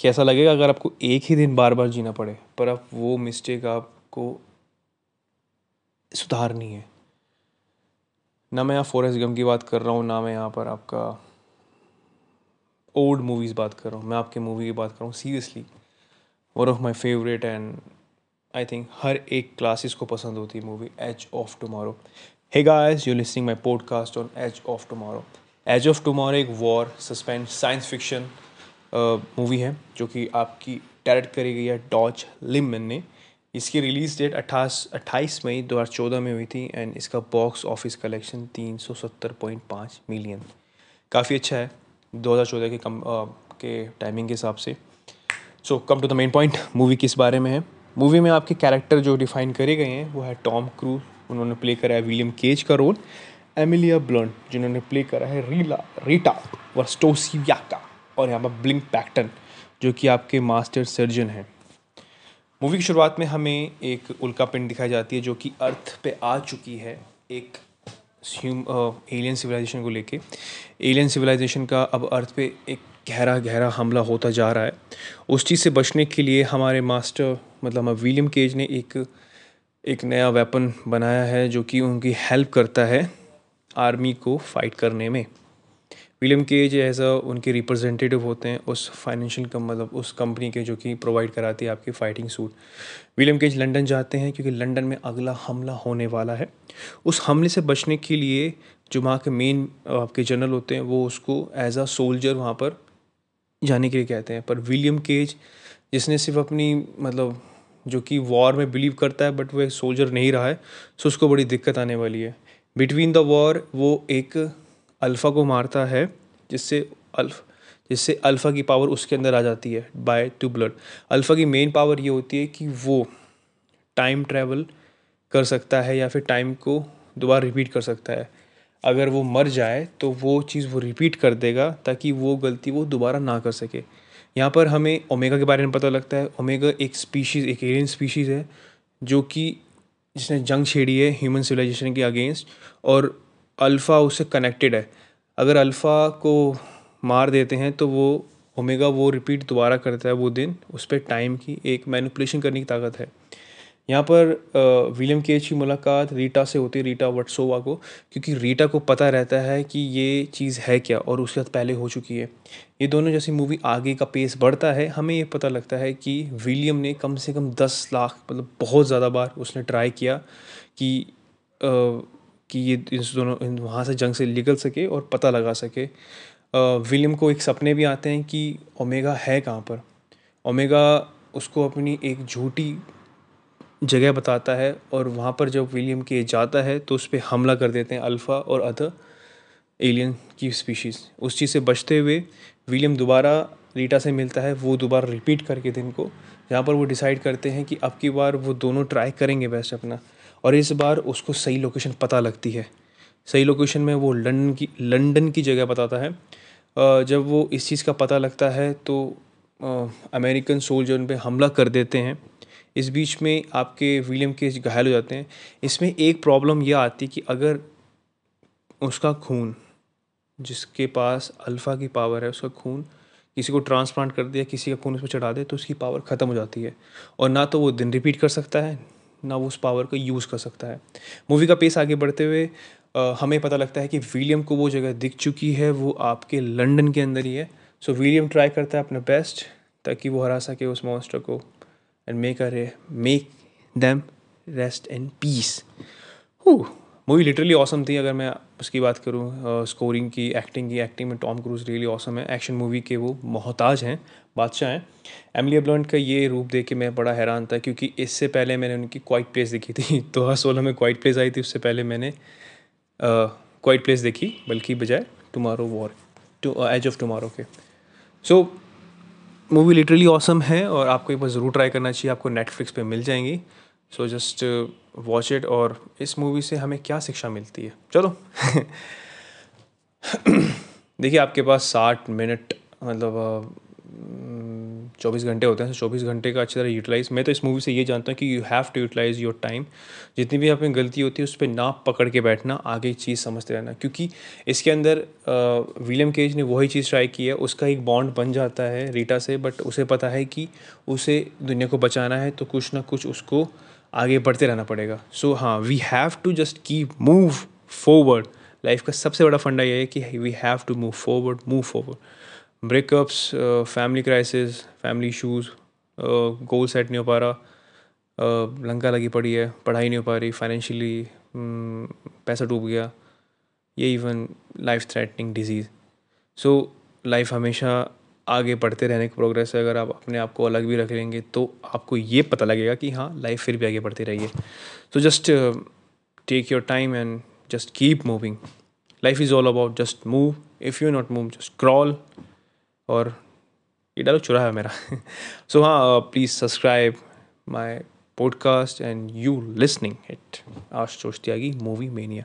कि ऐसा लगेगा अगर आपको एक ही दिन बार बार जीना पड़े, पर आप वो मिस्टेक आपको सुधारनी है। ना मैं यहाँ फॉरेस्ट गम की बात कर रहा हूँ, ना मैं यहाँ पर आपका ओल्ड मूवीज़ बात कर रहा हूँ, मैं आपके मूवी की बात कर रहा हूँ seriously one of my favourite and I think हर एक क्लासेस को पसंद होती है movie Edge of Tomorrow hey guys you listening my podcast on Edge of Tomorrow Edge of Tomorrow एक war suspense science fiction movie है जो कि आपकी डायरेक्ट करी गई है डॉच लिमन ने। इसकी रिलीज़ डेट अट्ठाईस मई दो हज़ार चौदह में हुई थी एंड इसका बॉक्स ऑफ़िस कलेक्शन तीन सौ सत्तर पॉइंट पाँच मिलियन काफ़ी अच्छा है दो हज़ार चौदह के कम आ, के टाइमिंग के हिसाब से। So come to the main point movie किस बारे में है? मूवी में आपके कैरेक्टर जो डिफाइन करे गए हैं वो है टॉम क्रूज उन्होंने प्ले करा है विलियम केज का रोल एमिलिया ब्लंट जिन्होंने प्ले करा है रीला रीटा वर्स्टोसियाका और यहाँ पर ब्लिंक पैक्टन जो कि आपके मास्टर सर्जन हैं। मूवी की शुरुआत में हमें एक उल्का पिंड दिखाई जाती है, जो कि अर्थ पे आ चुकी है, एक एलियन सिविलाइजेशन को लेके। एलियन सिविलाइजेशन का अब अर्थ पे एक गहरा गहरा हमला होता जा रहा है। उस चीज़ से बचने के लिए हमारे मास्टर मतलब विलियम केज ने एक एक नया वेपन बनाया है, जो कि उनकी हेल्प करता है आर्मी को फाइट करने में। विलियम केज एज अ उनके रिप्रेजेंटेटिव होते हैं, उस फाइनेंशियल कम मतलब उस कंपनी के जो कि प्रोवाइड कराती है आपकी fighting suit William Cage London जाते हैं क्योंकि लंदन में अगला हमला होने वाला है। उस हमले से बचने के लिए जो वहाँ के मेन आपके जनरल होते हैं, वो उसको एज अ सोल्जर वहाँ पर जाने के लिए कहते हैं। पर विलियम केज, जिसने सिर्फ़ अपनी मतलब जो कि वॉर में बिलीव करता है बट वो एक सोल्जर नहीं रहा है सो उसको बड़ी दिक्कत आने वाली है। बिटवीन द वॉर वो एक अल्फ़ा को मारता है, जिससे अल्फ, जिससे अल्फ़ा की पावर उसके अंदर आ जाती है बाय टू ब्लड अल्फ़ा की मेन पावर ये होती है कि वो टाइम ट्रैवल कर सकता है या फिर टाइम को दोबारा रिपीट कर सकता है। अगर वो मर जाए तो वो चीज़ वो रिपीट कर देगा, ताकि वो गलती वो दोबारा ना कर सके। यहाँ पर हमें ओमेगा के बारे में पता लगता है। ओमेगा एक स्पीशीज़ एक एलियन स्पीशीज़ है, जो कि जिसने जंग छेड़ी है ह्यूमन सिविलाइजेशन के अगेंस्ट और अल्फ़ा उससे कनेक्टेड है। अगर अल्फ़ा को मार देते हैं तो वो ओमेगा वो रिपीट दोबारा करता है वो दिन उस पर टाइम की एक मैनिपुलेशन करने की ताकत है। यहाँ पर विलियम केज की मुलाकात रीटा से होती है रीटा वटसोवा को क्योंकि रीटा को पता रहता है कि ये चीज़ है क्या और उसके साथ पहले हो चुकी है। ये दोनों जैसी मूवी आगे का पेस बढ़ता है हमें ये पता लगता है कि विलियम ने कम से कम दस लाख मतलब बहुत ज़्यादा बार उसने ट्राई किया कि आ, कि ये इस दोनों वहाँ से जंग से निकल सके और पता लगा सके। विलियम को एक सपने भी आते हैं कि ओमेगा है कहाँ पर। ओमेगा उसको अपनी एक झूठी जगह बताता है और वहाँ पर जब विलियम के जाता है तो उस पर हमला कर देते हैं अल्फ़ा और अदर एलियन की स्पीशीज़। उस चीज़ से बचते हुए विलियम दोबारा रीटा से मिलता है, वो दोबारा रिपीट करके दिन को। जहाँ पर वो डिसाइड करते हैं कि अब की बार वो दोनों ट्राई करेंगे बेस्ट अपना। और इस बार उसको सही लोकेशन पता लगती है। सही लोकेशन में वो लंदन की लंदन की जगह बताता है। जब वो इस चीज़ का पता लगता है तो अमेरिकन सोल्जर उन पर हमला कर देते हैं। इस बीच में आपके विलियम के घायल हो जाते हैं। इसमें एक प्रॉब्लम यह आती है कि अगर उसका खून, जिसके पास अल्फ़ा की पावर है, उसका खून किसी को ट्रांसप्लांट कर दिया, किसी का खून उस पर चढ़ा दे तो उसकी पावर ख़त्म हो जाती है। और ना तो वो दिन रिपीट कर सकता है ना वो उस पावर को यूज़ कर सकता है। मूवी का पेस आगे बढ़ते हुए हमें पता लगता है कि विलियम को वो जगह दिख चुकी है, वो आपके लंदन के अंदर ही है। सो विलियम ट्राई करता है अपना बेस्ट ताकि वो हरा सके उस मॉन्स्टर को and make a make them rest and peace movie literally awesome थी, अगर मैं उसकी बात करूँ स्कोरिंग की एक्टिंग की एक्टिंग में टॉम क्रूज रियली ऑसम है। एक्शन मूवी के वो मोहताज हैं, बादशाह हैं। एमलिया ब्लॉन्ट का ये रूप देख के मैं बड़ा हैरान था, क्योंकि इससे पहले मैंने उनकी क्वाइट प्लेस देखी थी। दो हज़ार सोलह में क्वाइट प्लेस आई थी, उससे पहले मैंने क्वाइट प्लेस देखी, बल्कि बजाय Tomorrow War to Edge of Tomorrow के। सो मूवी लिटरली ऑसम है, और आपको एक बार ज़रूर ट्राई करना चाहिए, आपको नेटफ्लिक्स पे मिल जाएँगी। सो जस्ट वॉच इट और इस मूवी से हमें क्या शिक्षा मिलती है? चलो। देखिए, आपके पास साठ मिनट मतलब चौबीस घंटे होते हैं चौबीस घंटे का अच्छी तरह यूटिलाइज मैं तो इस मूवी से ये जानता हूँ कि you have to utilise your time जितनी भी आप में गलती होती है, उस पर नाप पकड़ के बैठना, आगे चीज़ समझते रहना। क्योंकि इसके अंदर विलियम केज ने वही चीज़ ट्राई की है, उसका एक बॉन्ड बन जाता है रीटा से बट उसे पता है कि उसे दुनिया को बचाना है तो कुछ ना कुछ उसको आगे बढ़ते रहना पड़ेगा। सो हाँ we have to just keep move forward life का सबसे बड़ा फंडा ये है कि we have to move forward move forward breakups family crisis family issues goal set नहीं हो पा रहा। Uh, लंका लगी पड़ी है पढ़ाई नहीं हो पा रही फाइनेंशियली hmm, पैसा डूब गया। ये even life threatening disease so life हमेशा आगे बढ़ते रहने की प्रोग्रेस है। अगर आप अपने आप को अलग भी रख लेंगे तो आपको ये पता लगेगा कि हाँ लाइफ फिर भी आगे बढ़ती रही है। So just take your time and just keep moving life is all about just move if you not move just crawl. और ये डायलॉग चुरा है मेरा। सो हाँ please subscribe my podcast and you listening it आश चोश्तियागी मूवी मेनिया